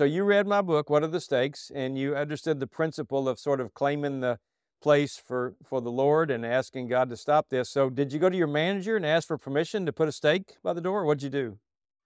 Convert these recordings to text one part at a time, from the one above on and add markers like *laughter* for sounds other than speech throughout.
So you read my book, What Are the Stakes? And you understood the principle of sort of claiming the place for, for the Lord and asking God to stop this. So did you go to your manager and ask for permission to put a stake by the door? What'd you do?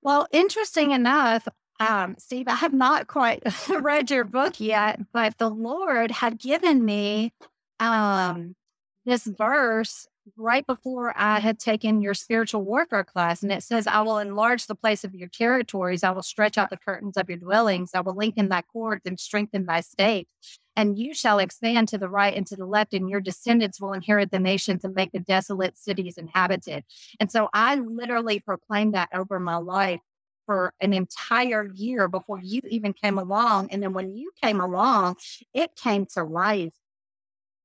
Well, interesting enough, um, Steve, I have not quite *laughs* read your book yet, but the Lord had given me um, this verse right before I had taken your spiritual warfare class. And it says, I will enlarge the place of your territories. I will stretch out the curtains of your dwellings. I will lengthen thy cords and strengthen thy state. And you shall expand to the right and to the left, and your descendants will inherit the nations and make the desolate cities inhabited. And so I literally proclaimed that over my life for an entire year before you even came along. And then when you came along, it came to life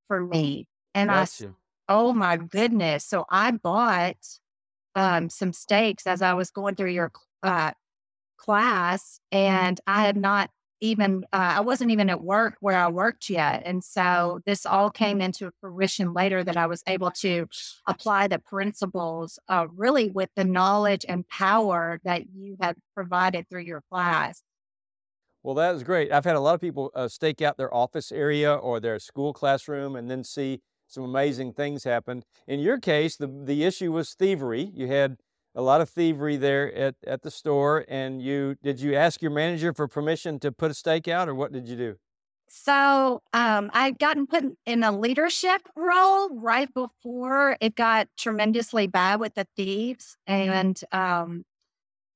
for me. And. I, oh my goodness. So I bought um, some stakes as I was going through your uh, class, and I had not even uh, I wasn't even at work where I worked yet, and so this all came into fruition later that I was able to apply the principles uh, really with the knowledge and power that you have provided through your class. Well, that is great. I've had a lot of people uh, stake out their office area or their school classroom and then see some amazing things happened. In your case, the the issue was thievery. You had a lot of thievery there at, at the store. And you did you ask your manager for permission to put a stake out, or what did you do? So um, I'd gotten put in a leadership role right before it got tremendously bad with the thieves, and um,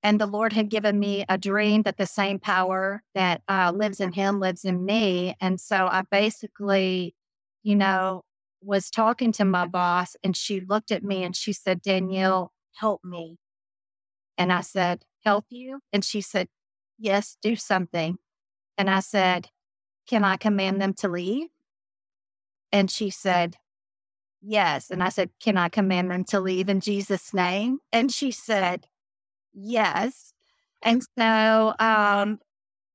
and the Lord had given me a dream that the same power that uh, lives in Him lives in me, and so I basically, you know, was talking to my boss, and she looked at me and she said, Danielle, help me. And I said, help you? And she said, yes, do something. And I said, can I command them to leave? And she said, yes. And I said, can I command them to leave in Jesus' name? And she said, yes. And so um,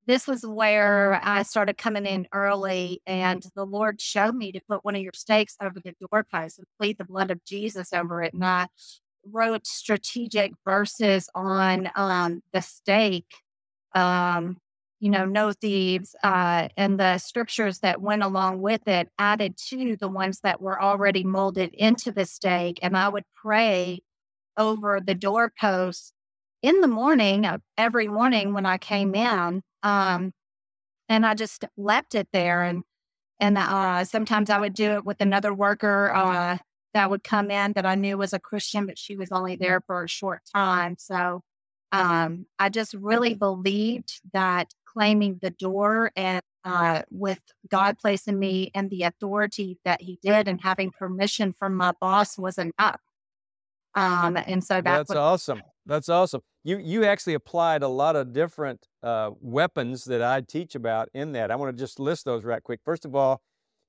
this was where I started coming in early, and the Lord showed me to put one of your stakes over the doorpost and plead the blood of Jesus over it. And I wrote strategic verses on um, the stake, um, you know, no thieves, uh, and the scriptures that went along with it added to the ones that were already molded into the stake. And I would pray over the doorpost in the morning, every morning when I came in. Um, and I just left it there. And and uh, sometimes I would do it with another worker. Uh, that would come in that I knew was a Christian, but she was only there for a short time. So um, I just really believed that claiming the door and uh, with God placing me and the authority that He did and having permission from my boss was enough. Um, and so that's awesome. That's awesome. You you actually applied a lot of different uh, weapons that I teach about in that. I want to just list those right quick. First of all,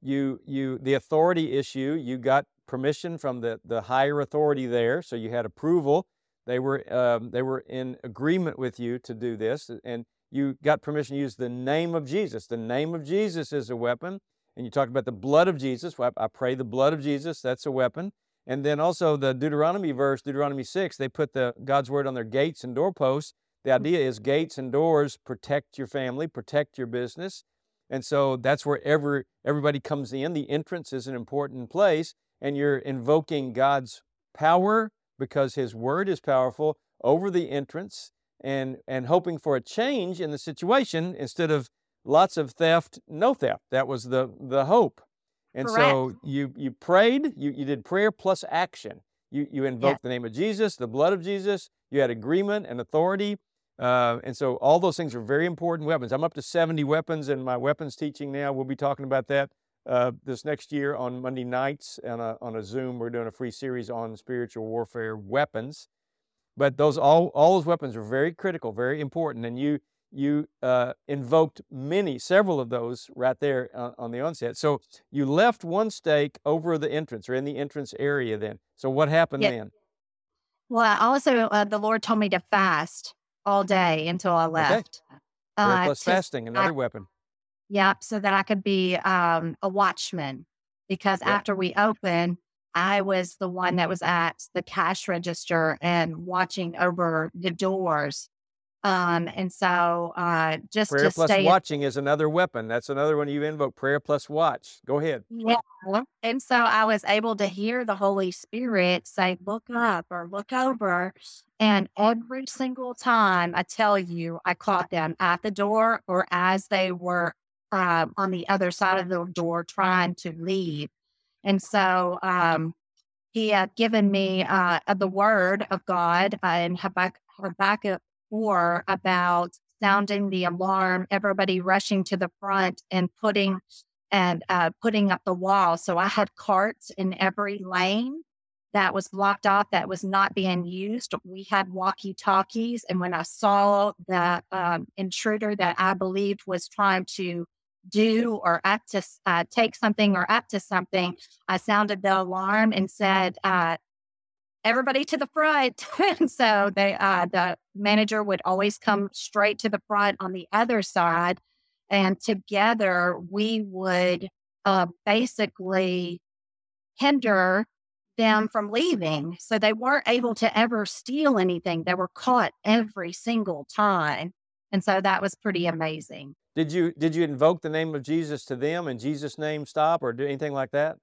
you you the authority issue. You got permission from the, the higher authority there, so you had approval. They were um, they were in agreement with you to do this, and you got permission to use the name of Jesus. The name of Jesus is a weapon, and you talked about the blood of Jesus. Well, I pray the blood of Jesus. That's a weapon. And then also the Deuteronomy verse, Deuteronomy six, they put the God's word on their gates and doorposts. The mm-hmm. idea is gates and doors protect your family, protect your business. And so that's where every, everybody comes in. The entrance is an important place and you're invoking God's power because His word is powerful over the entrance and, and hoping for a change in the situation instead of lots of theft, no theft. That was the, the hope. And Correct. so you, you prayed, you, you did prayer plus action. You, you invoked the name of Jesus, the blood of Jesus, you had agreement and authority. Uh, and so all those things are very important weapons. I'm up to 70 weapons in my weapons teaching now. We'll be talking about that uh, this next year on Monday nights on a, on a Zoom. We're doing a free series on spiritual warfare weapons. But those all all those weapons are very critical, very important, and you you uh, invoked many, several of those right there on, on, the onset. So you left one stake over the entrance or in the entrance area. Then, so what happened yeah. then? Well, also uh, the Lord told me to fast all day until I left. Okay. Uh, plus fasting, another I, weapon. Yep. So that I could be um, a watchman because yep. after we opened, I was the one that was at the cash register and watching over the doors Um, and so uh, just prayer to plus stay watching is another weapon. That's another one you invoke. Prayer plus watch. Go ahead. Yeah. And so I was able to hear the Holy Spirit say, look up or look over. And every single time I tell you, I caught them at the door or as they were uh, on the other side of the door trying to leave. And so um, he had given me uh, the word of God in Habakkuk, Habakkuk 4 about sounding the alarm, everybody rushing to the front and putting and uh, putting up the wall. So I had carts in every lane that was blocked off that was not being used. We had walkie talkies. And when I saw the um, intruder that I believed was trying to do or up to uh, take something or up to something, I sounded the alarm and said, uh, everybody to the front. *laughs* and so they, uh, the manager would always come straight to the front on the other side. And together we would uh, basically hinder them from leaving. So they weren't able to ever steal anything. They were caught every single time. And so that was pretty amazing. Did you did you invoke the name of Jesus to them in Jesus' name stop or do anything like that?